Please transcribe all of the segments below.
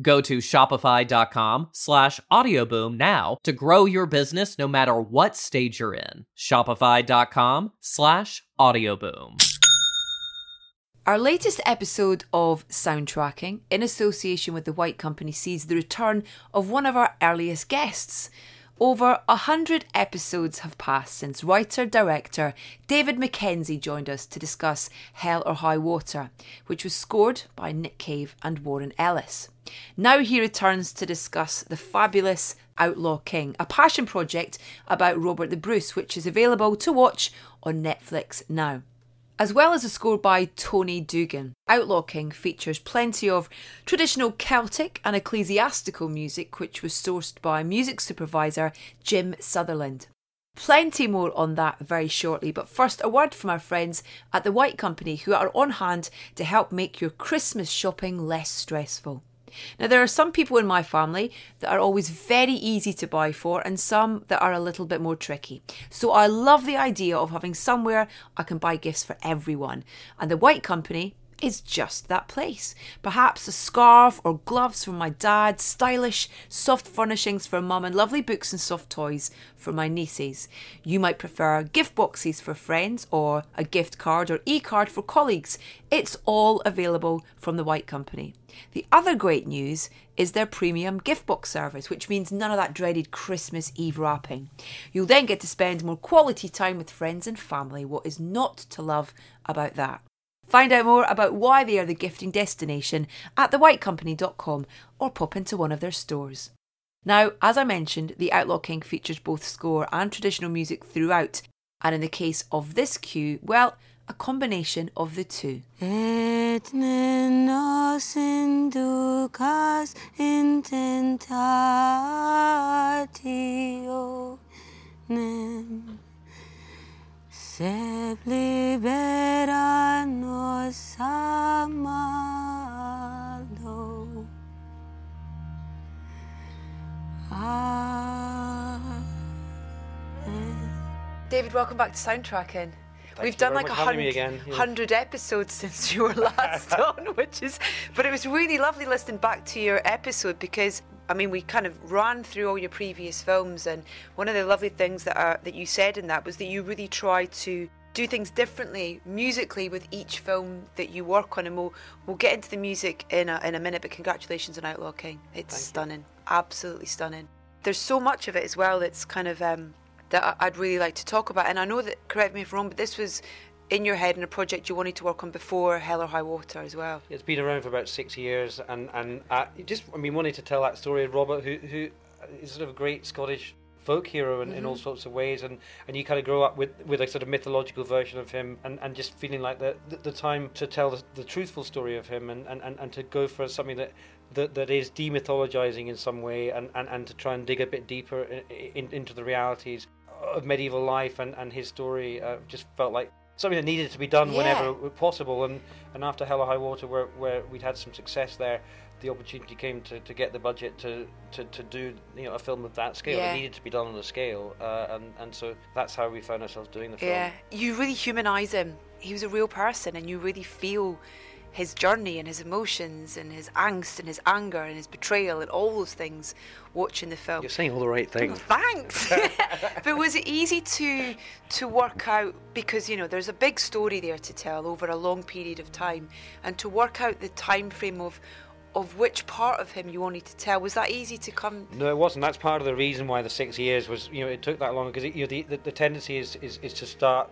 Go to shopify.com slash audioboom now to grow your business no matter what stage you're in. Shopify.com slash audioboom. Our latest episode of Soundtracking, in association with The White Company, sees the return of one of our earliest guests. Over a hundred episodes have passed since writer director David Mackenzie joined us to discuss Hell or High Water, which was scored by Nick Cave and Warren Ellis. Now he returns to discuss the fabulous Outlaw King, a passion project about Robert the Bruce, which is available to watch on Netflix now as well as a score by Tony Doogan. Outlaw King features plenty of traditional Celtic and ecclesiastical music, which was sourced by music supervisor Jim Sutherland. Plenty more on that very shortly, but first, a word from our friends at the White Company who are on hand to help make your Christmas shopping less stressful. Now, there are some people in my family that are always very easy to buy for, and some that are a little bit more tricky. So, I love the idea of having somewhere I can buy gifts for everyone. And the White Company is just that place. Perhaps a scarf or gloves for my dad, stylish, soft furnishings for mum, and lovely books and soft toys for my nieces. You might prefer gift boxes for friends or a gift card or e card for colleagues. It's all available from the White Company. The other great news is their premium gift box service, which means none of that dreaded Christmas Eve wrapping. You'll then get to spend more quality time with friends and family. What is not to love about that? Find out more about why they are the gifting destination at thewhitecompany.com or pop into one of their stores. Now, as I mentioned, the Outlaw King features both score and traditional music throughout, and in the case of this cue, well, a combination of the two. Se libera nos amado. David, welcome back to Soundtracking. Thank We've done like a much for having me hundred, again, yeah. hundred episodes since you were last on, which is, but it was really lovely listening back to your episode because I mean we kind of ran through all your previous films, and one of the lovely things that are, that you said in that was that you really try to do things differently musically with each film that you work on, and we'll we'll get into the music in a, in a minute. But congratulations on Outlaw King, it's Thank you. stunning, absolutely stunning. There's so much of it as well that's kind of um, that I'd really like to talk about. And I know that, correct me if I'm wrong, but this was in your head and a project you wanted to work on before Hell or High Water as well. It's been around for about six years, and and it just I mean wanted to tell that story of Robert, who who is sort of a great Scottish folk hero in, in all sorts of ways, and, and you kind of grow up with, with a sort of mythological version of him, and, and just feeling like the, the the time to tell the, the truthful story of him, and, and, and, and to go for something that. That, that is demythologizing in some way and, and, and to try and dig a bit deeper in, in, into the realities of medieval life and, and his story uh, just felt like something that needed to be done Yeah. whenever possible. And, and after Hell or High Water, where, where we'd had some success there, the opportunity came to, to get the budget to, to, to do you know a film of that scale. Yeah. It needed to be done on a scale, uh, and and so that's how we found ourselves doing the film. Yeah, you really humanise him. He was a real person, and you really feel his journey and his emotions and his angst and his anger and his betrayal and all those things watching the film. You're saying all the right things. Thanks. but was it easy to to work out because you know there's a big story there to tell over a long period of time, and to work out the time frame of of which part of him you wanted to tell was that easy to come? No, it wasn't. That's part of the reason why the six years was. You know, it took that long because you know the, the, the tendency is, is is to start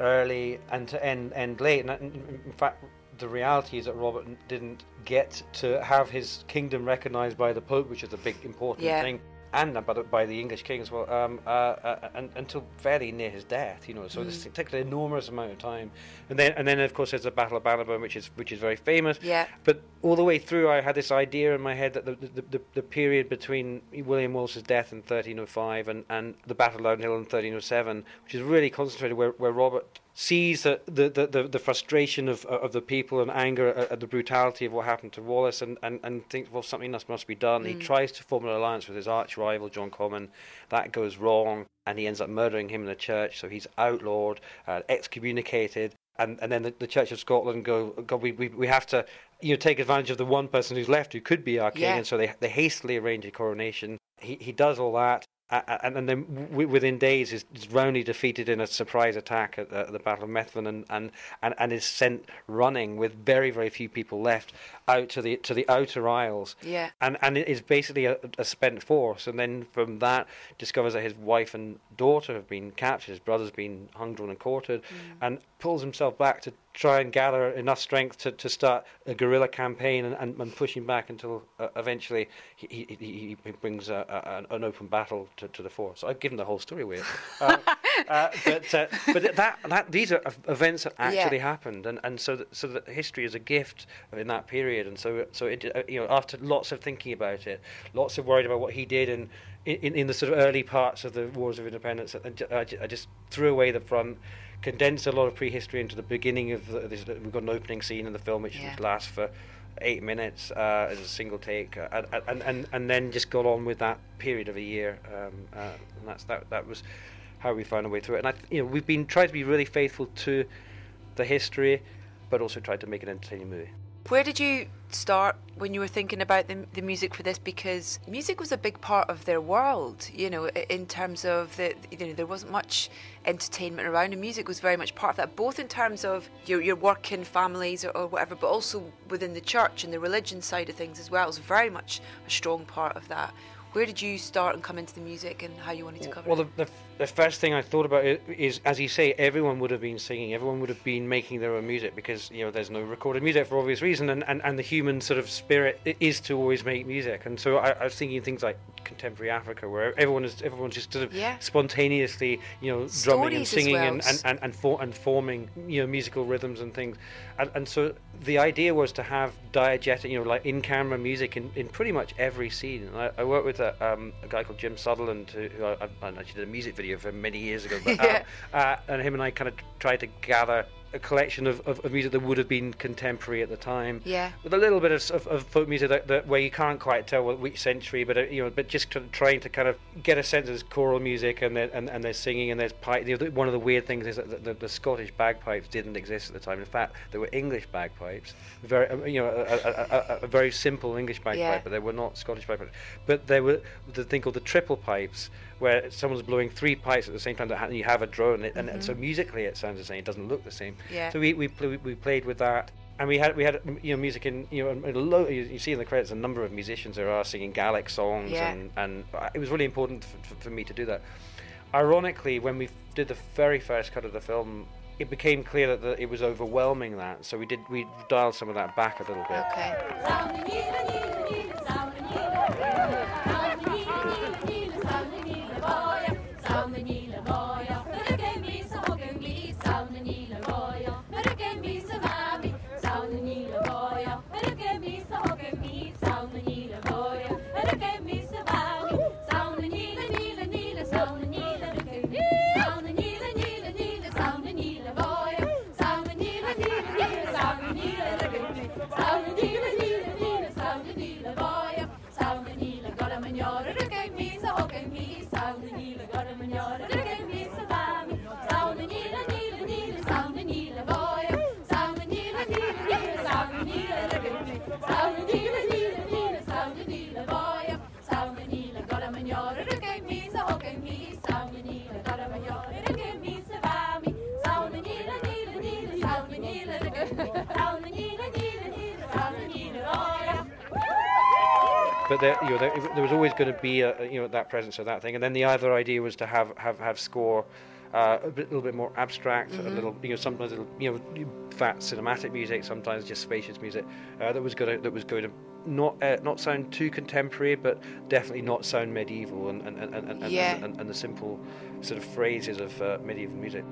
early and to end end late. And in in fact, the reality is that Robert didn't get to have his kingdom recognised by the Pope, which is a big important Yeah. thing. And by the, by the English king as well, um, uh, uh, and, until fairly near his death, you know. So this took an enormous amount of time, and then and then of course there's the Battle of Bannockburn, which is which is very famous. Yeah. But all the way through, I had this idea in my head that the the, the, the period between William Wallace's death in 1305 and, and the Battle of Loudoun Hill in 1307, which is really concentrated where, where Robert sees the, the, the, the, frustration of, of the people and anger at, at the brutality of what happened to Wallace and, and, and thinks, well, something must, must be done. He tries to form an alliance with his arch rival, John Comyn. That goes wrong, and he ends up murdering him in the church, so he's outlawed, uh, excommunicated and and then the, the Church of Scotland go, God, we, we we have to you know take advantage of the one person who's left who could be our king, Yeah. and so they they hastily arrange a coronation. He he does all that. And, and then w- within days is, roundly defeated in a surprise attack at the, the Battle of Methven and, and, and, and is sent running with very very few people left out to the to the outer isles Yeah. and and it is basically a, a spent force. And then from that, discovers that his wife and daughter have been captured, his brother's been hung, drawn, and quartered, mm. and pulls himself back to try and gather enough strength to, to start a guerrilla campaign and, and, and pushing back until uh, eventually he, he, he, brings a, a, an open battle to, to the fore. So I've given the whole story away. Uh, uh, but uh, but that, that these are events that Yeah. actually happened, and, and so that, so that history is a gift in that period, and so so it uh, you know after lots of thinking about it, lots of worried about what he did, and in, in the sort of early parts of the Wars of Independence, I, I just threw away the front, condensed a lot of prehistory into the beginning of the, this. We've got an opening scene in the film which Yeah. lasts for eight minutes uh, as a single take, uh, and, and and and then just got on with that period of a year, um, uh, and that's that that was how we found a way through it. And I, th- you know, we've been trying to be really faithful to the history, but also tried to make an entertaining movie. Where did you start when you were thinking about the, the music for this? Because music was a big part of their world, you know, in terms of the, you know, there wasn't much entertainment around, and music was very much part of that, both in terms of your, your working families or, or whatever, but also within the church and the religion side of things as well. It was very much a strong part of that. Where did you start and come into the music and how you wanted to cover Well, it? the, the, the first thing I thought about is, as you say, everyone would have been singing, everyone would have been making their own music because you know there's no recorded music for obvious reason, and, and, and the human sort of spirit is to always make music. And so I, I was thinking things like contemporary Africa, where everyone is everyone's just sort of Yeah. spontaneously, you know, drumming and singing well. and and, and, and, for, and forming you know musical rhythms and things. And, and so the idea was to have diegetic, you know, like in camera music in, in pretty much every scene. And I, I worked with a, um, a guy called Jim Sutherland, who, who I, I actually did a music video for many years ago. But, Yeah. um, uh, and him and I kind of tried to gather a collection of, of, of music that would have been contemporary at the time. Yeah. With a little bit of, of, of folk music that, that where you can't quite tell what which century, but uh, you know, but just trying to kind of get a sense of there's choral music and there, and, and there's singing and there's pipe. You know, one of the weird things is that the, the, the Scottish bagpipes didn't exist at the time. In fact, there were English bagpipes, very um, you know, a, a, a, a, a very simple English bagpipe, Yeah. but they were not Scottish bagpipes. But there were the thing called the triple pipes, where someone's blowing three pipes at the same time that ha- you have a drone, and, and, and so mm-hmm. musically it sounds the same. It doesn't look the same. Yeah. So we we, pl- we played with that. And we had we had you know music in you know lo- you you see in the credits a number of musicians there are singing Gaelic songs Yeah. and and it was really important for, for me to do that. Ironically, when we did the very first cut of the film, it became clear that the, it was overwhelming that, so we did we dialed some of that back a little bit. Okay. Boy. There, you know, there, there was always going to be a, you know that presence of that thing. And then the other idea was to have have have score. Uh, a bit, little bit more abstract, a little, you know, sometimes little, you know, fat cinematic music, sometimes just spacious music. Uh, that was going to that was going to not uh, not sound too contemporary, but definitely not sound medieval and and, and, and, and, Yeah. and, and the simple sort of phrases of uh, medieval music.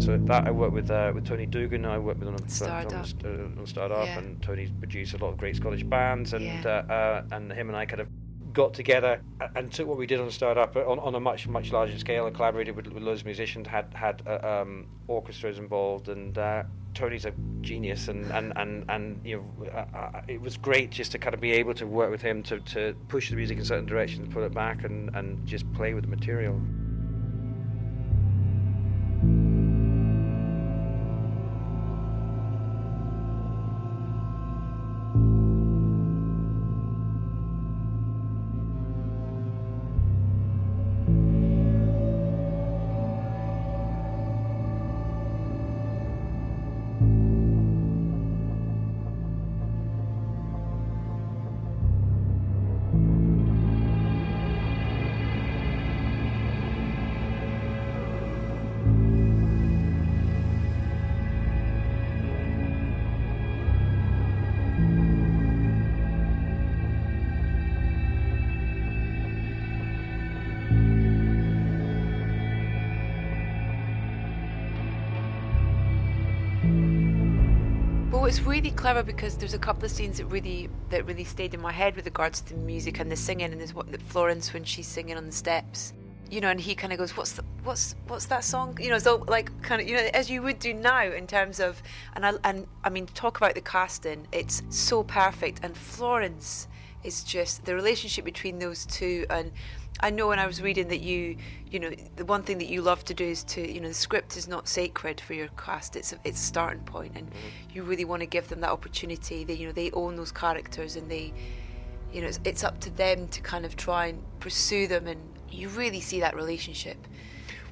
So that I worked with uh, with Tony Doogan. I worked with on, on, Start on, Up. uh, on Up, Yeah. and Tony's produced a lot of great Scottish bands, and Yeah. uh, uh, and him and I kind of got together and took what we did on Starred Up on, on a much much larger scale and collaborated with, with loads of musicians, had had uh, um, orchestras involved, and uh, Tony's a genius, and and and, and you know uh, uh, it was great just to kind of be able to work with him to, to push the music in certain directions, put it back, and and just play with the material. It's really clever because there's a couple of scenes that really that really stayed in my head with regards to the music and the singing, and there's what Florence when she's singing on the steps, you know, and he kind of goes, "What's the, what's what's that song?" You know, so like kind of you know as you would do now in terms of, and I and I mean talk about the casting, it's so perfect, and Florence is just the relationship between those two and. I know when I was reading that you, you know, the one thing that you love to do is to, you know, the script is not sacred for your cast. It's a, it's a starting point, and mm-hmm. you really want to give them that opportunity. They, you know, they own those characters, and they, you know, it's, it's up to them to kind of try and pursue them, and you really see that relationship.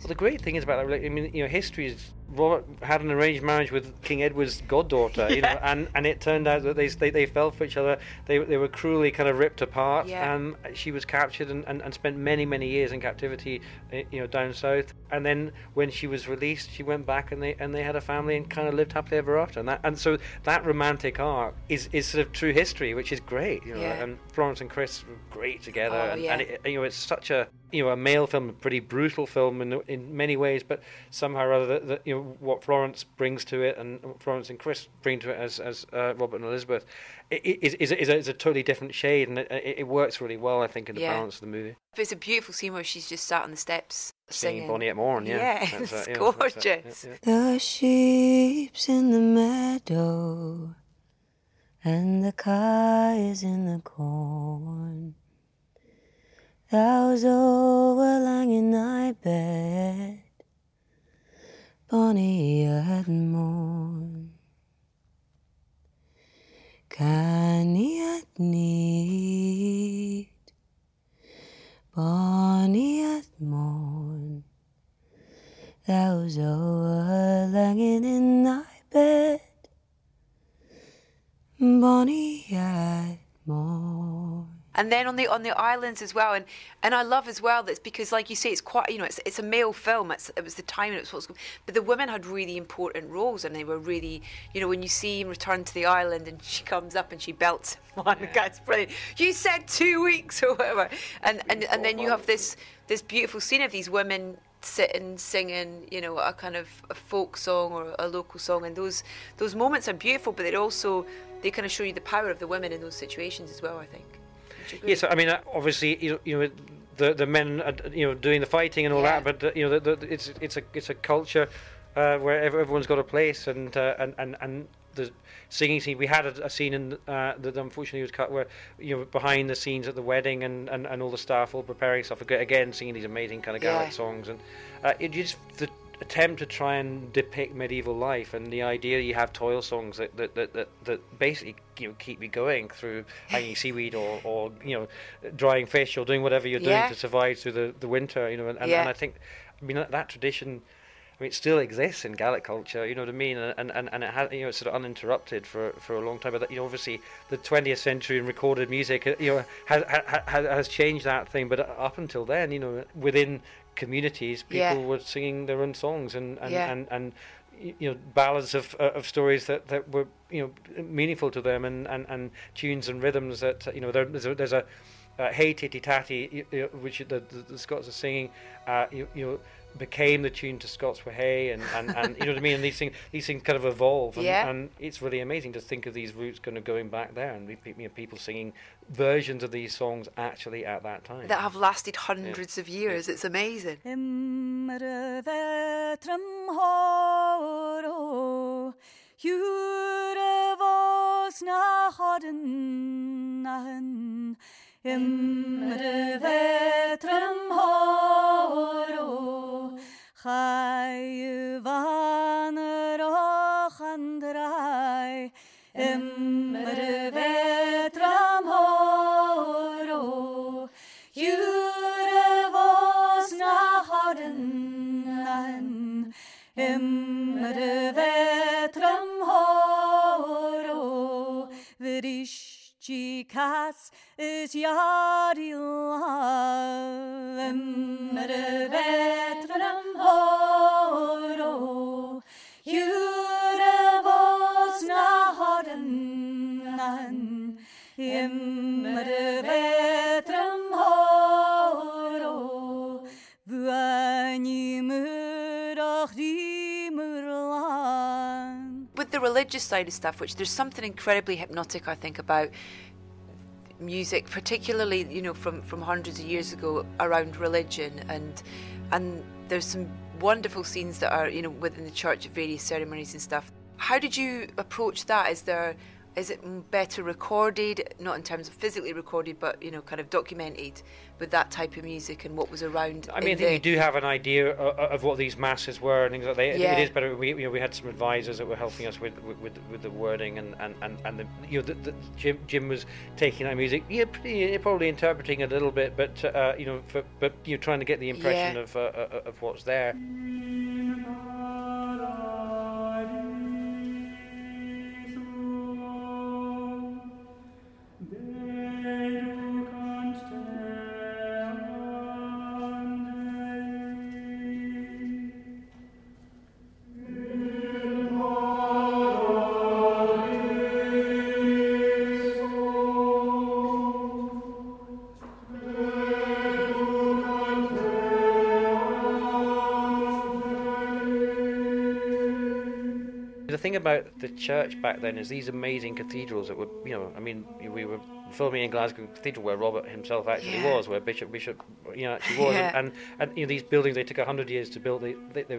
Well, the great thing is about that. I mean, you know, history is Robert had an arranged marriage with King Edward's goddaughter, you know, and, and it turned out that they, they they fell for each other. They they were cruelly kind of ripped apart. Yeah. Um, she was captured and, and, and spent many many years in captivity, uh, you know, down south. And then when she was released, she went back and they and they had a family and kind of lived happily ever after. And that and so that romantic arc is, is sort of true history, which is great. You know, Yeah. and Florence and Chris were great together. Oh, and, yeah. and it, you know, it's such a you know a male film, a pretty brutal film in in many ways, but somehow or other, you know what Florence brings to it, and Florence and Chris bring to it as as uh, Robert and Elizabeth, i- i- is is, is, a, is a totally different shade, and it, it, it works really well, I think, in the Yeah. balance of the movie. But it's a beautiful scene where she's just sat on the steps Singing singing. Bonnie at Morn, yeah, Yeah, That's it's it, yeah, that's it, yeah, gorgeous. yeah. The sheep's in the meadow, and the cow is in the corn. Thou's overlying in thy bed, Bonnie at morn. Canny at need, Bonnie at morn. Thou's overlying in thy bed, Bonnie at morn. And then on the on the islands as well. And and I love as well that's because like you say it's quite you know it's, it's a male film. It's, it was the time and it was what's but the women had really important roles and they were really you know when you see him return to the island and she comes up and she belts him. On the guy's brilliant. You said two weeks or whatever. And and, and then you have this this beautiful scene of these women sitting singing you know a kind of a folk song or a local song. And those those moments are beautiful but it also they kind of show you the power of the women in those situations as well I think. Would you agree? Yes, I mean, uh, obviously, you know, the the men, are, you know, doing the fighting and all Yeah. that. But uh, you know, the, the, it's it's a it's a culture uh, where everyone's got a place, and uh, and and and the singing scene. We had a, a scene in uh, that unfortunately was cut where you know behind the scenes at the wedding, and, and, and all the staff all preparing stuff again, singing these amazing kind of Gaelic Yeah. songs, and uh, it just the attempt to try and depict medieval life and the idea you have toil songs that that, that, that, that basically you know keep you going through hanging seaweed or, or you know drying fish or doing whatever you're doing Yeah. to survive through the, the winter you know and, and, Yeah. and I think I mean that, that tradition I mean, it still exists in Gaelic culture, you know what I mean, and and, and it has, you know, it's sort of uninterrupted for, for a long time. But you know, obviously, the 20th century and recorded music, uh, you know, has has, has changed that thing. But up until then, you know, within communities, people Yeah. were singing their own songs and and Yeah. and, and you know ballads of uh, of stories that, that were you know meaningful to them and, and, and tunes and rhythms that you know there, there's a, there's a uh, Hey Tuttie Tatie which the, the, the Scots are singing uh, you, you know became the tune to Scots Wha Hae and, and, and you know what I mean and these things these things kind of evolve and, Yeah. and it's really amazing to think of these roots kind of going back there and we, you know, people singing versions of these songs actually at that time that have lasted hundreds of years. It's amazing. Kas is yadila Imre vetrum horo Jure vos na hodden Imre vetrum horo Vuani murach di murlan With the religious side of stuff, which there's something incredibly hypnotic, I think, about music, particularly you know from from hundreds of years ago around religion and and there's some wonderful scenes that are you know within the church of various ceremonies and stuff. How did you approach that? Is there is it better recorded, not in terms of physically recorded, but you know, kind of documented with that type of music and what was around? I mean, I think the- you do have an idea of, of what these masses were and things like that. Yeah. It is better. We, you know, we had some advisors that were helping us with with, with, the wording and and and, and the, you know, the, the, Jim Jim was taking that music, yeah, pretty, probably interpreting it a little bit, but uh, you know, for, but you know, trying to get the impression Yeah. of uh, uh, of what's there. About the church back then is these amazing cathedrals that were, you know, I mean, we were filming in Glasgow Cathedral where Robert himself actually Yeah. was, where Bishop Bishop, you know, actually was, Yeah. and, and and you know these buildings they took hundred years to build. They, they, they,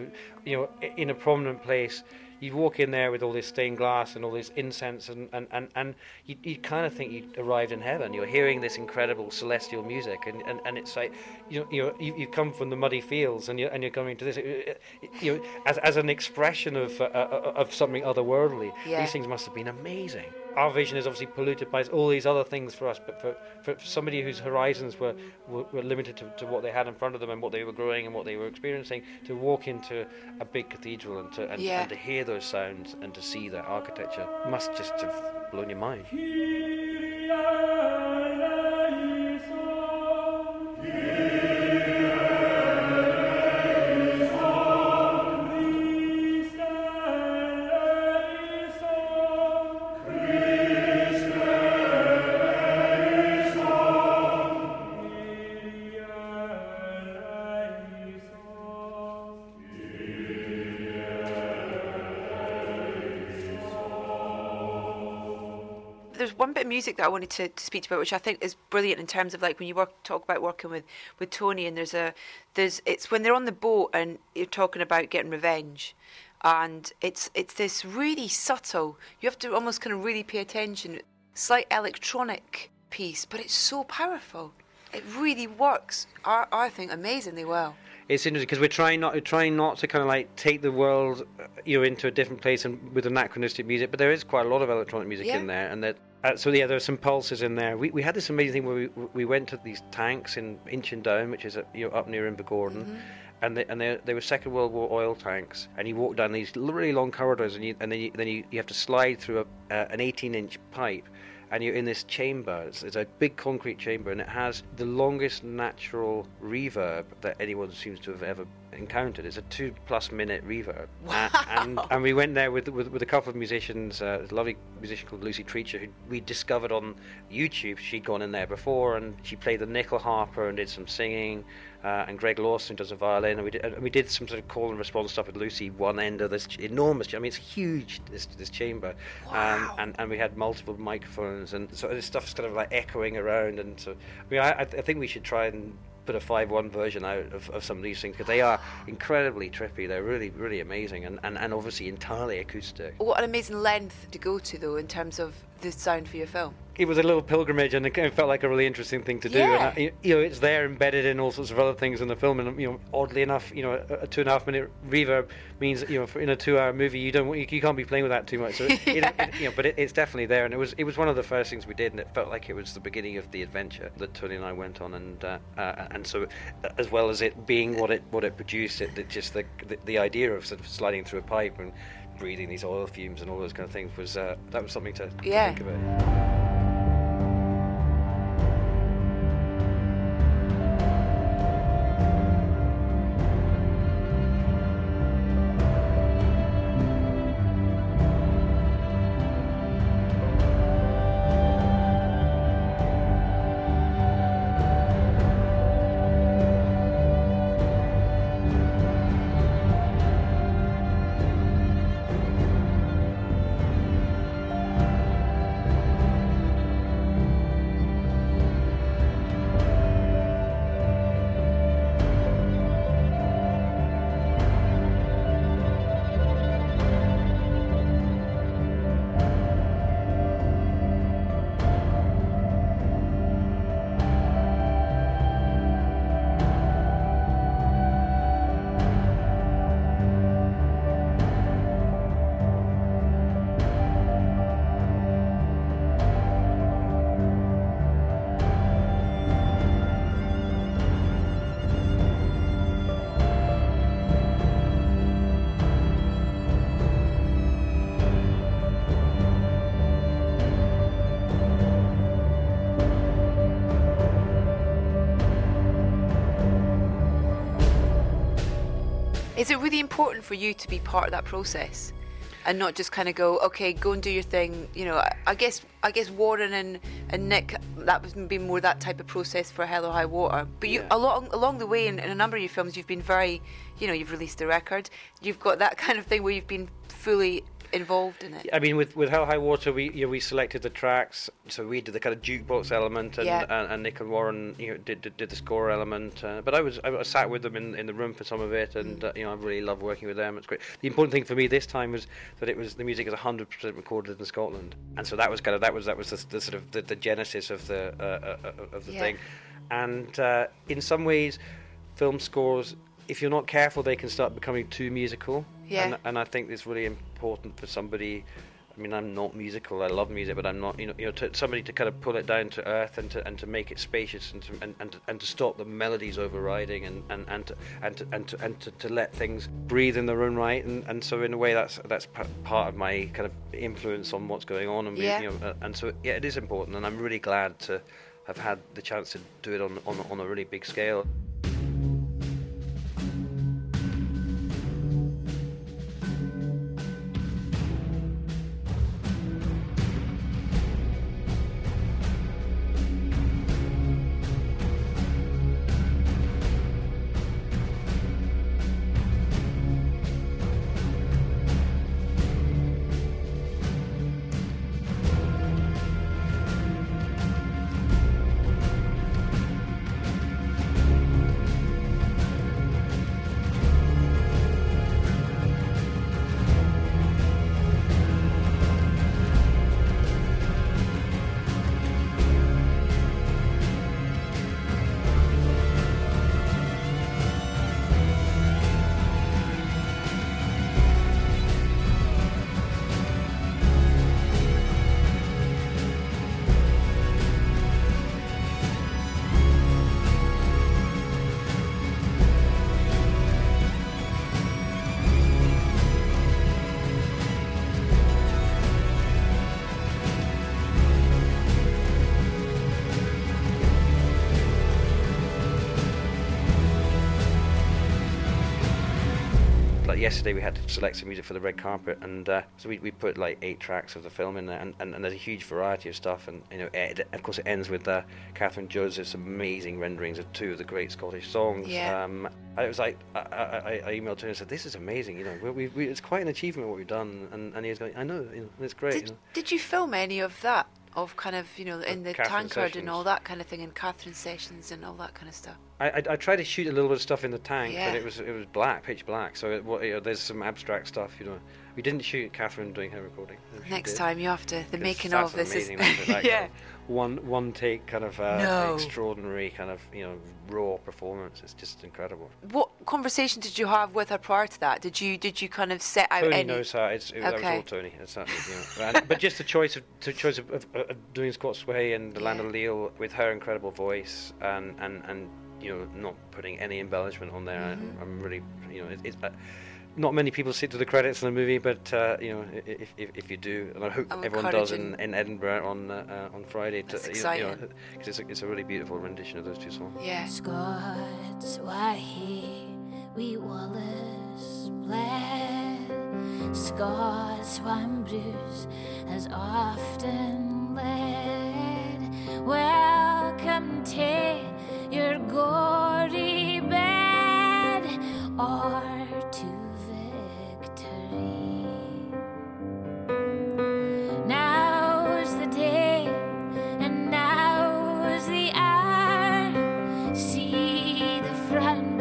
you know, in a prominent place. You walk in there with all this stained glass and all this incense, and and and, and you, you kind of think you arrived in heaven. You're hearing this incredible celestial music, and, and, and it's like, you know, you know, you, you come from the muddy fields, and you're and you're coming to this, you know, as, as an expression of uh, uh, of something otherworldly. Yeah. These things must have been amazing. Our vision is obviously polluted by all these other things for us, but for, for somebody whose horizons were, were, were limited to, to what they had in front of them and what they were growing and what they were experiencing, to walk into a big cathedral and to and, Yeah. and to hear those sounds and to see that architecture must just have blown your mind. Music that I wanted to, to speak about, which I think is brilliant in terms of like when you work talk about working with with Tony, and there's a there's it's when they're on the boat and you're talking about getting revenge, and it's it's this really subtle. You have to almost kind of really pay attention. Slight electronic piece, but it's so powerful. It really works. I, I think amazingly well. it's interesting because we're trying not we're trying not to kind of like take the world uh, you know into a different place and with anachronistic music, but there is quite a lot of electronic music Yeah. in there, and that uh, so yeah, there are some pulses in there. We we had this amazing thing where we we went to these tanks in Inchindown, which is uh, you know up near Invergordon. And they, and they, they were Second World War oil tanks, and you walk down these really long corridors, and you and then you, then you, you have to slide through a, uh, an 18-inch pipe, and you're in this chamber. It's, it's a big concrete chamber, and it has the longest natural reverb that anyone seems to have ever encountered. It's a two-plus minute reverb. Wow. And, and we went there with, with, with a couple of musicians, uh, a lovely musician called Lucy Treacher, who we discovered on YouTube. She'd gone in there before, and she played the nyckelharpa and did some singing. Uh, and Greg Lawson does a violin, and we did, and we did some sort of call and response stuff with Lucy. One end of this enormous, I mean, it's huge. This this chamber, um, and and we had multiple microphones, and so this stuff's kind of like echoing around. And so, I mean, I, I think we should try and put a five one version out of, of some of these things because they are incredibly trippy. They're really really amazing, and, and, and obviously entirely acoustic. What an amazing length to go to, though, in terms of the sound for your film. it was a little pilgrimage, and it felt like a really interesting thing to do. Yeah. And I, you know, it's there embedded in all sorts of other things in the film. And you know, oddly enough, you know, a, two and a half minute reverb means you know, for, in a two-hour movie, you don't you, you can't be playing with that too much. So, it, it, it- you know, but it, it's definitely there, and it was it was one of the first things we did, and it felt like it was the beginning of the adventure that Tony and I went on, and uh, uh, and so as well as it being what it what it produced, it, it just the, the the idea of sort of sliding through a pipe and breathing these oil fumes and all those kind of things was uh, that was something to, to Yeah. think about. Really important for you to be part of that process? And not just kind of go, okay, go and do your thing. You know, I, guess I guess Warren and, and Nick, that was maybe more that type of process for Hell or High Water. But you, Yeah. along along the way, in, in a number of your films, you've been very, you know, you've released a record. You've got that kind of thing where you've been fully involved in it. I mean, with with Hell High Water, we you know, we selected the tracks, so we did the kind of jukebox element, and Yeah. and, and Nick and Warren you know did did, did the score element. Uh, but I was I, sat with them in, in the room for some of it, and uh, you know I really love working with them. It's great. The important thing for me this time was that it was the music is 100% recorded in Scotland, and so that was kind of that was that was the, the sort of the, the genesis of the uh, uh, of the Yeah. thing, and uh, in some ways, film scores. If you're not careful, they can start becoming too musical. Yeah. And, and I think it's really important for somebody. I mean, I'm not musical. I love music, but I'm not. You know, you know, to somebody to kind of pull it down to earth and to and to make it spacious and to and, and, to, and to stop the melodies overriding and and and to, and to, and to, and to, to let things breathe in their own right. And, and so in a way, that's that's p- part of my kind of influence on what's going on. And Yeah. you know, uh, and so yeah, it is important, and I'm really glad to have had the chance to do it on on, on a really big scale. Yesterday we had to select some music for the red carpet, and uh, so we, we put like eight tracks of the film in there, and, and, and there's a huge variety of stuff, and you know, it, of course, it ends with uh, Catherine Joseph's amazing renderings of two of the great Scottish songs. Yeah. Um, I was like, I, I, I emailed her and said, "This is amazing. You know, we, we, we, it's quite an achievement what we've done." And, and he was going, "I know, you know, it's great." you Did, know. did you film any of that? Of kind of, you know, in the Catherine tankard and all that kind of thing, and Catherine sessions and all that kind of stuff. I, I, I tried to shoot a little bit of stuff in the tank, Yeah. but it was it was black, pitch black. So it, what, you know, there's some abstract stuff. You know, we didn't shoot Catherine doing her recording. Next time you have to, the making of this is. amazing? Kind yeah. of one one take kind of uh, No. extraordinary kind of you know raw performance. It's just incredible. What conversation did you have with her prior to that? Did you did you kind of set out Tony any? knows her. It's, it, That was all Tony. Not, you know, and- but just the choice of the choice of, of, of doing Scots Way and the Land of Leal with her incredible voice and and and you know not putting any embellishment on there. Mm-hmm. I'm really you know it, it's. Uh, not many people sit to the credits in the movie, but uh, you know, if, if, if you do, and I hope I'm everyone does in, in Edinburgh on uh, uh, on Friday. To, That's you know, you know, exciting. 'cause it's, a, it's a really beautiful rendition of those two songs. Yeah. Scots, why he, we Wallace bled. Scots, one Bruce has often led. Welcome to your gory bed or to victory. Now's the day, and now's the hour. See the front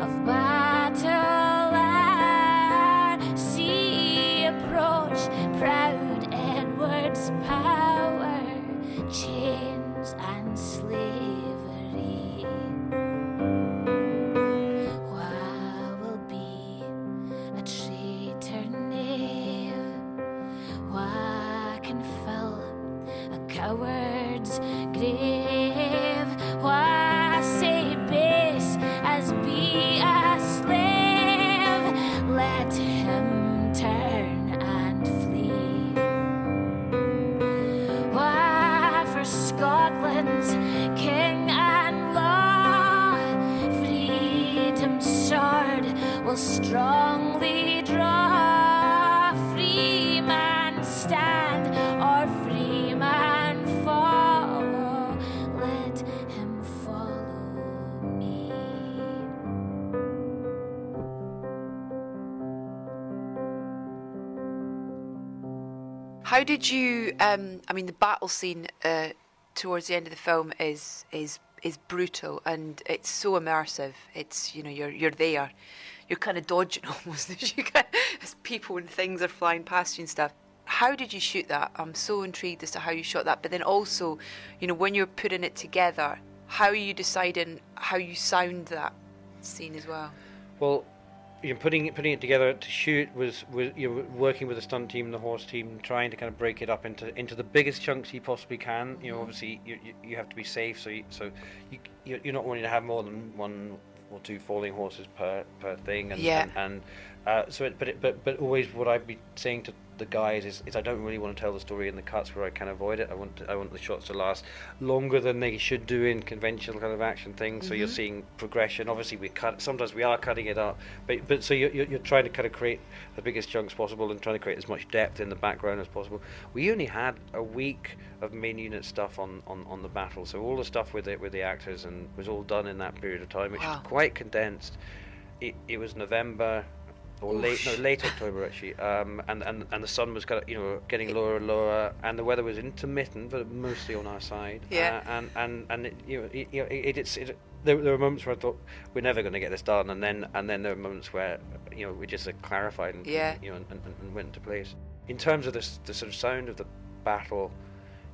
of battle hour. See approach proud Edward's power, chains did you? Um, I mean, the battle scene uh, towards the end of the film is is is brutal and it's so immersive. It's you know you're you're there, you're kind of dodging almost as you can, as people and things are flying past you and stuff. How did you shoot that? I'm so intrigued as to how you shot that. But then also, you know, when you're putting it together, how are you deciding how you sound that scene as well? Well, you know, putting it putting it together to shoot was was you know, working with the stunt team, the horse team, trying to kind of break it up into into the biggest chunks you possibly can. You know, obviously you you, you have to be safe, so you, so you you- you're not wanting to have more than one or two falling horses per per thing, and Yeah. and, and uh, so it, but it, but but always what I'd be saying to the guys is, is I don't really want to tell the story in the cuts where I can avoid it. I want to, I want the shots to last longer than they should do in conventional kind of action things. So you're mm-hmm. seeing progression. Obviously, we cut. Sometimes we are cutting it up, but but so you're, you're you're trying to kind of create the biggest chunks possible and trying to create as much depth in the background as possible. We only had a week of main unit stuff on, on, on the battle, so all the stuff with it with the actors and was all done in that period of time, which Wow. was quite condensed. It, it was November or late no late October actually, um, and, and and the sun was kind of you know getting lower and lower, and the weather was intermittent, but mostly on our side. Yeah. Uh, and and and it, you know it, you know, it, it's it, there, there were moments where I thought we're never going to get this done, and then and then there were moments where you know we just uh, clarified and Yeah. you know and, and, and went into place. In terms of this the sort of sound of the battle.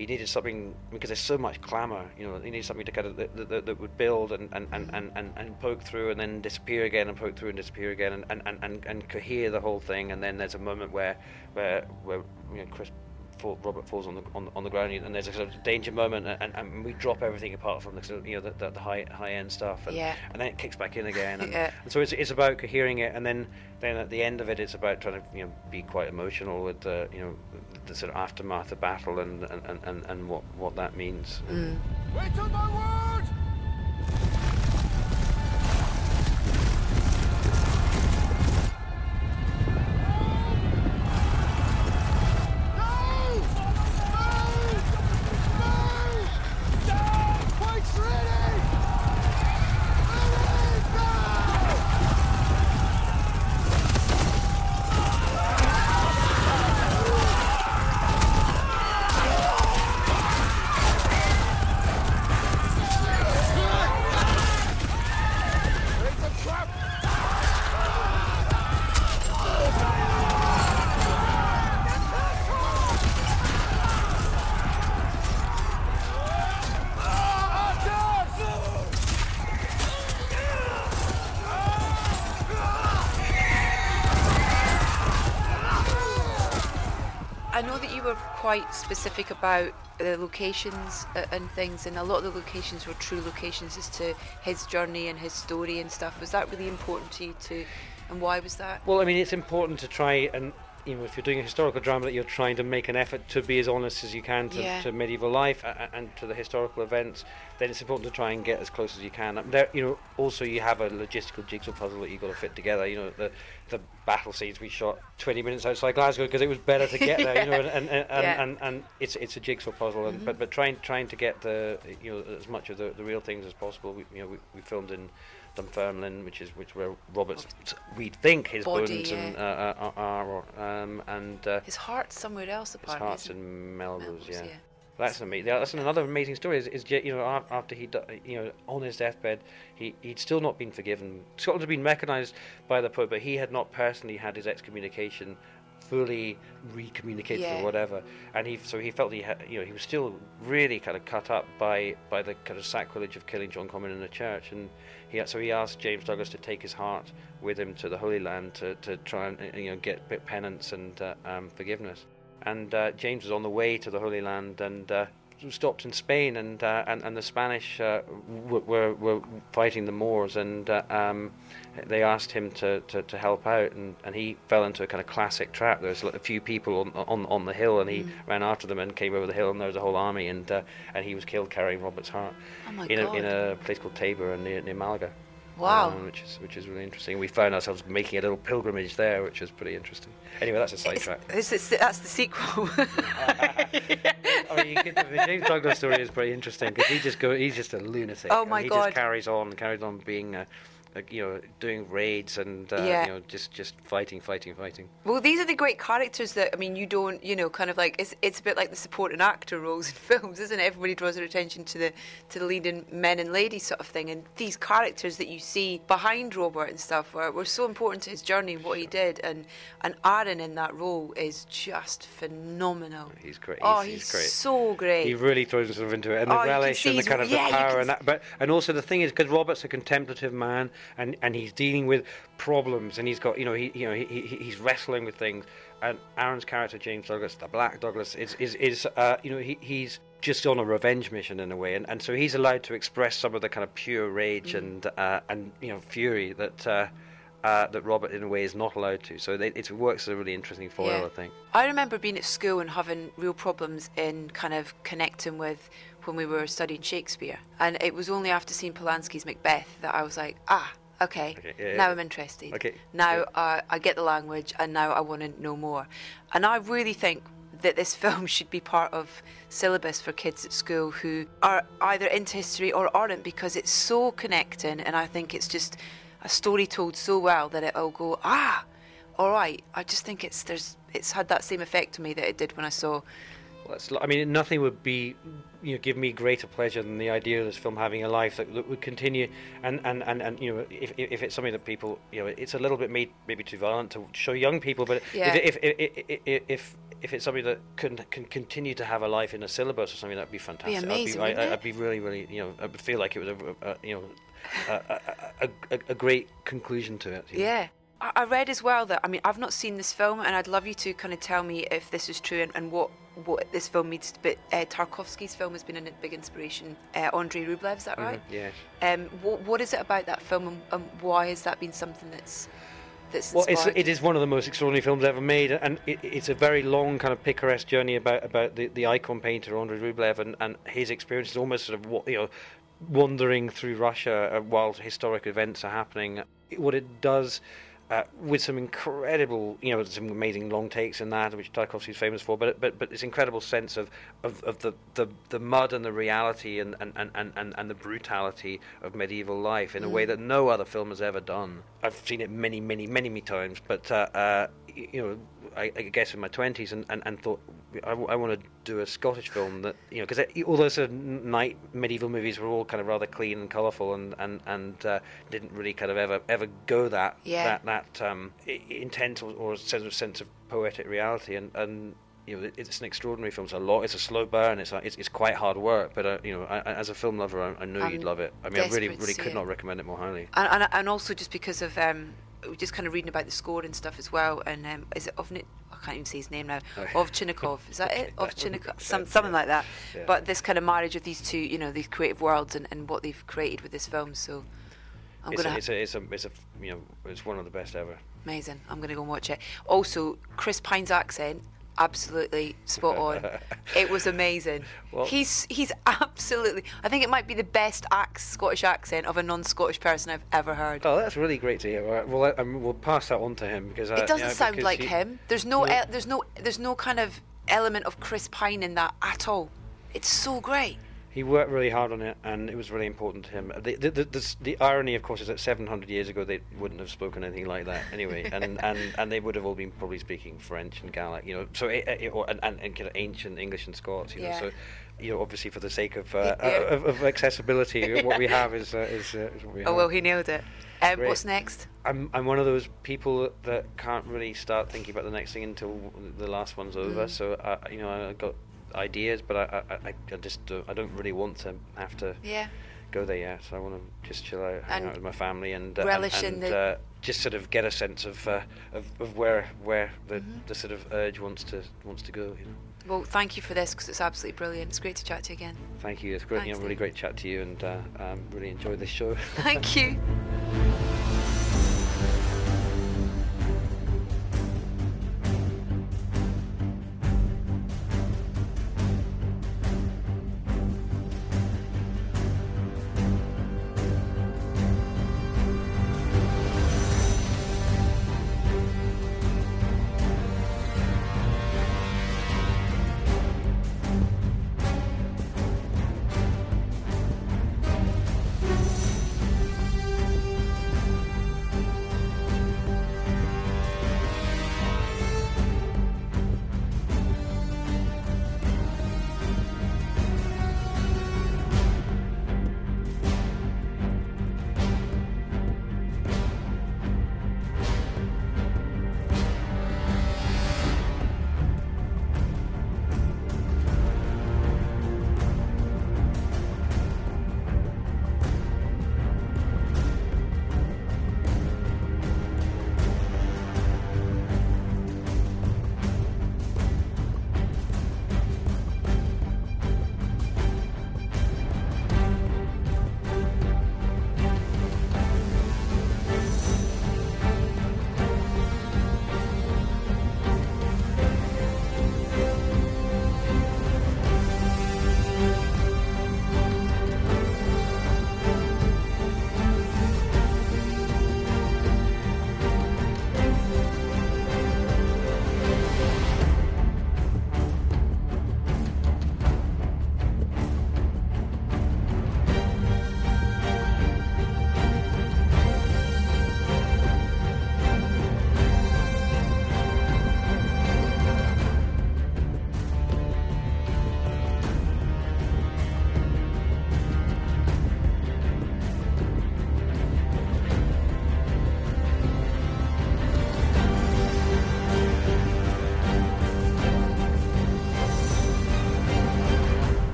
He needed something because there's so much clamour. You know, he needed something to kind of that, that, that would build and, and, and, and, and, and poke through and then disappear again and poke through and disappear again and, and, and, and, cohere the whole thing. And then there's a moment where where where you know Chris fall, Robert falls on the on, the- on the ground and there's a sort of danger moment and, and we drop everything apart from the sort of, you know the, the, the high high end stuff and, Yeah. and then it kicks back in again. And, Yeah. and so it's, it's about cohering it and then then at the end of it it's about trying to you know be quite emotional with the you know the sort of aftermath of battle and and, and, and, and what what that means. Wait on my word! Specific about the locations uh, and things, and a lot of the locations were true locations as to his journey and his story and stuff. Was that really important to you too? And why was that? Well, I mean, it's important to try and you know, if you're doing a historical drama, that you're trying to make an effort to be as honest as you can to, Yeah. to medieval life and, and to the historical events. Then it's important to try and get as close as you can. There, you know, also you have a logistical jigsaw puzzle that you've got to fit together. You know, the the battle scenes we shot 20 minutes outside Glasgow because it was better to get there. You know, and and, and, Yeah. and, and it's it's a jigsaw puzzle. And, mm-hmm. But but trying trying to get the you know as much of the, the real things as possible. We, you know, we, we filmed in. Dunfermline, which is which where Robert's we think his Body, bones and, uh, uh, are, are um, and uh, His heart's somewhere else his apparently. heart's in Melrose, Melrose, yeah. yeah. That's amazing. That's another amazing story. Is, is you know after he you know on his deathbed, he he'd still not been forgiven. Scotland had been recognised by the Pope, but he had not personally had his excommunication fully recommunicated Yeah. or whatever. And he so he felt he had you know he was still really kind of cut up by by the kind of sacrilege of killing John Comyn in the church, and he so he asked James Douglas to take his heart with him to the Holy Land to, to try and you know get penance and uh, um, forgiveness. And uh, James was on the way to the Holy Land and uh, stopped in Spain, and uh, and, and the Spanish uh, w- were were fighting the Moors, and uh, um, they asked him to, to, to help out, and, and he fell into a kind of classic trap. There was a few people on on, on the hill, and he ran after them and came over the hill, and there was a whole army, and uh, and he was killed carrying Robert's heart Oh in a, in a place called Teba near near Malaga. Wow. um, which is which is really interesting. We found ourselves making a little pilgrimage there, which is pretty interesting. Anyway, that's a sidetrack. That's the sequel. I mean, you could, the James Douglas story is pretty interesting because he just go, he's just a lunatic. Oh and my he God. just carries on, carries on being, uh, uh, you know, doing raids and uh, Yeah. you know, just just fighting, fighting, fighting. well, these are the great characters that I mean, you don't, you know, kind of like it's it's a bit like the supporting actor roles in films, isn't it? Everybody draws their attention to the to the leading men and ladies sort of thing, and these characters that you see behind Robert and stuff were, were so important to his journey and what he did, and and Aaron in that role is just phenomenal. He's great. Oh, He's- he's, he's great. so great. He really throws himself into it, and the Oh, relish and the kind of yeah, the power and that. But and also the thing is because Robert's a contemplative man, and, and he's dealing with problems, and he's got you know he you know he, he he's wrestling with things. And Aaron's character James Douglas, the Black Douglas, is is is uh, you know he he's just on a revenge mission in a way, and, and so he's allowed to express some of the kind of pure rage and uh, and you know fury that. Uh, uh, that Robert, in a way, is not allowed to. So they, it works as a really interesting foil, Yeah. I think. I remember being at school and having real problems in kind of connecting with when we were studying Shakespeare. And it was only after seeing Polanski's Macbeth that I was like, ah, okay, Okay, yeah, now yeah. I'm interested. Okay, Now yeah. uh, I get the language and now I want to know more. And I really think that this film should be part of syllabus for kids at school who are either into history or aren't because it's so connecting and I think it's just a story told so well that it'll go, ah, all right. I just think it's there's it's had that same effect on me that it did when I saw. It's, I mean, nothing would be, you know, give me greater pleasure than the idea of this film having a life that, that would continue. And, and, and, and you know, if, if it's something that people, you know, it's a little bit made maybe too violent to show young people, but Yeah. if, if, if, if, if if it's something that can can continue to have a life in a syllabus or something, that'd be fantastic. amazing, I'd be, I. I'd be really, really, you know, I would feel like it was a, a you know, a, a, a, great conclusion to it. know. Yeah. I I read as well that I mean I've not seen this film and I'd love you to kind of tell me if this is true and, and what what this film means. But uh, Tarkovsky's film has been a big inspiration. Uh, Andrei Rublev, is that right? Yes. Um, what, what is it about that film and, and why has that been something that's that's Well, it's, it is one of the most extraordinary films ever made, and it, it's a very long, kind of picaresque journey about about the, the icon painter Andrei Rublev and, and his experiences, almost sort of you know, wandering through Russia uh, while historic events are happening. What it does. Uh, with some incredible, you know, some amazing long takes in that, which Tarkovsky's famous for, but but but this incredible sense of, of, of the, the, the mud and the reality and, and, and, and, and the brutality of medieval life in a way that no other film has ever done. I've seen it many, many, many, many times, but uh, uh, you know, I, I guess in my twenties, and, and, and thought I, want to do a Scottish film that you know, because although sort of night medieval movies were all kind of rather clean and colourful and and and uh, didn't really kind of ever ever go that Yeah. that that um, i- intense or, or sense of sense of poetic reality and and. You know, it's an extraordinary film. It's a lot. It's a slow burn. It's a, it's, it's quite hard work. But uh, you know, I, I- as a film lover, I, I know I'm you'd love it. I mean, I really, really could it. not recommend it more highly. and, and and also just because of um, just kind of reading about the score and stuff as well. And um, is it of I I can't even say his name now. Ovchinnikov, is that it? Ovchinnikov, some, something like that. Yeah. But this kind of marriage of these two, you know, these creative worlds and, and what they've created with this film. So I'm It's gonna a, it's a, it's a, it's a, you know, it's one of the best ever. amazing. I'm gonna go and watch it. Also, Chris Pine's accent. Absolutely spot on. it was amazing. Well- he's he's absolutely. I think it might be the best ac- Scottish accent of a non-Scottish person I've ever heard. Oh, that's really great to hear. Right, Well, I, I we'll pass that on to him because uh, it doesn't yeah, sound like he- him. There's no, el- there's no, there's no kind of element of Chris Pine in that at all. It's so great. He worked really hard on it, and it was really important to him. The, the, the, the, the irony, of course, is that 700 years ago they wouldn't have spoken anything like that anyway, and, and, and they would have all been probably speaking French and Gaelic, you know, so it, it, or, and, and, and kind of ancient English and Scots, you know. Yeah. So, you know, obviously for the sake of uh, Yeah. of, of accessibility, what we have is uh, is, uh, is what we have. Oh well, he nailed it. Um, what's next? I'm I'm one of those people that can't really start thinking about the next thing until the last one's over. Mm. So I, you know, I got ideas, but I I, I, just don't, I don't really want to have to Yeah. go there yet. I want to just chill out, hang And out with my family, and uh, relish and, in and, the- uh, just sort of get a sense of uh, of, of where where the, Mm-hmm. the sort of urge wants to wants to go. You know. Well, thank you for this because it's absolutely brilliant. It's great to chat to you again. Thank you. It's great. you Thanks, know, really great chat to you, and uh, um, really enjoyed this show. Thank you.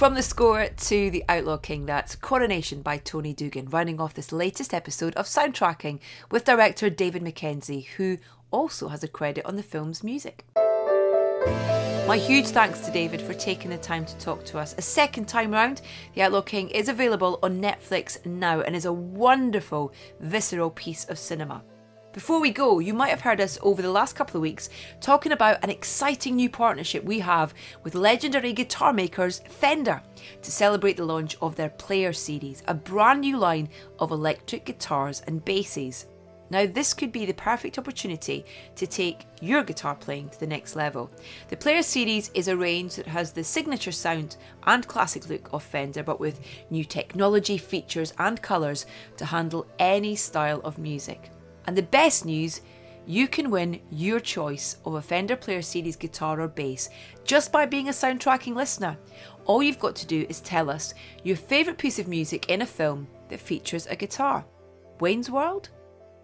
From the score to The Outlaw King, that's Coronation by Tony Doogan, rounding off this latest episode of Soundtracking with director David Mackenzie, who also has a credit on the film's music. My huge thanks to David for taking the time to talk to us a second time round. The Outlaw King is available on Netflix now and is a wonderful, visceral piece of cinema. Before we go, you might have heard us over the last couple of weeks talking about an exciting new partnership we have with legendary guitar makers Fender to celebrate the launch of their Player series, a brand new line of electric guitars and basses. Now, this could be the perfect opportunity to take your guitar playing to the next level. The Player series is a range that has the signature sound and classic look of Fender, but with new technology, features, and colours to handle any style of music. And the best news you can win your choice of a Fender Player Series guitar or bass just by being a soundtracking listener. All you've got to do is tell us your favourite piece of music in a film that features a guitar. Wayne's World?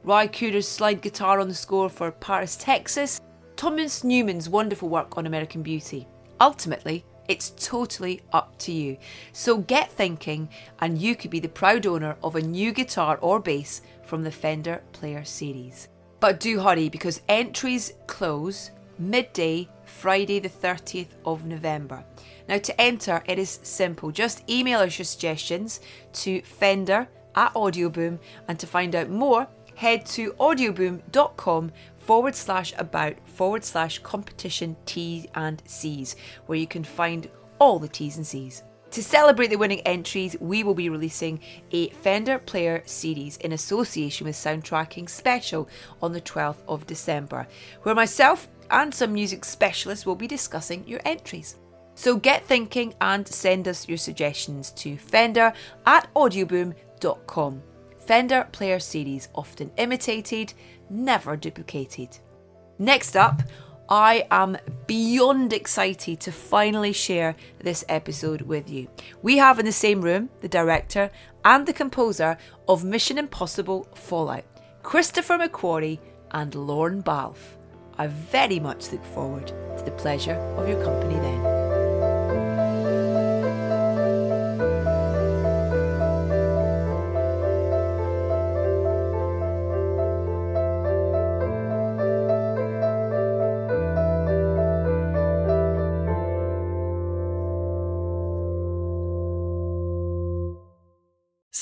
Ry Cooder's slide guitar on the score for Paris, Texas? Thomas Newman's wonderful work on American Beauty? Ultimately, it's totally up to you. So get thinking, and you could be the proud owner of a new guitar or bass from the Fender Player series. But do hurry because entries close midday, Friday, the 30th of November. Now, to enter, it is simple. Just email us your suggestions to Fender at Audioboom, and to find out more, head to audioboom.com forward slash about forward slash competition T's and C's, where you can find all the T's and C's. To celebrate the winning entries, we will be releasing a Fender Player series in association with Soundtracking Special on the 12th of December, where myself and some music specialists will be discussing your entries. So get thinking and send us your suggestions to fender at audioboom.com. Fender Player Series, often imitated, never duplicated. Next up, I am beyond excited to finally share this episode with you. We have in the same room the director and the composer of Mission Impossible Fallout, Christopher McQuarrie and Lorne Balfe. I very much look forward to the pleasure of your company then.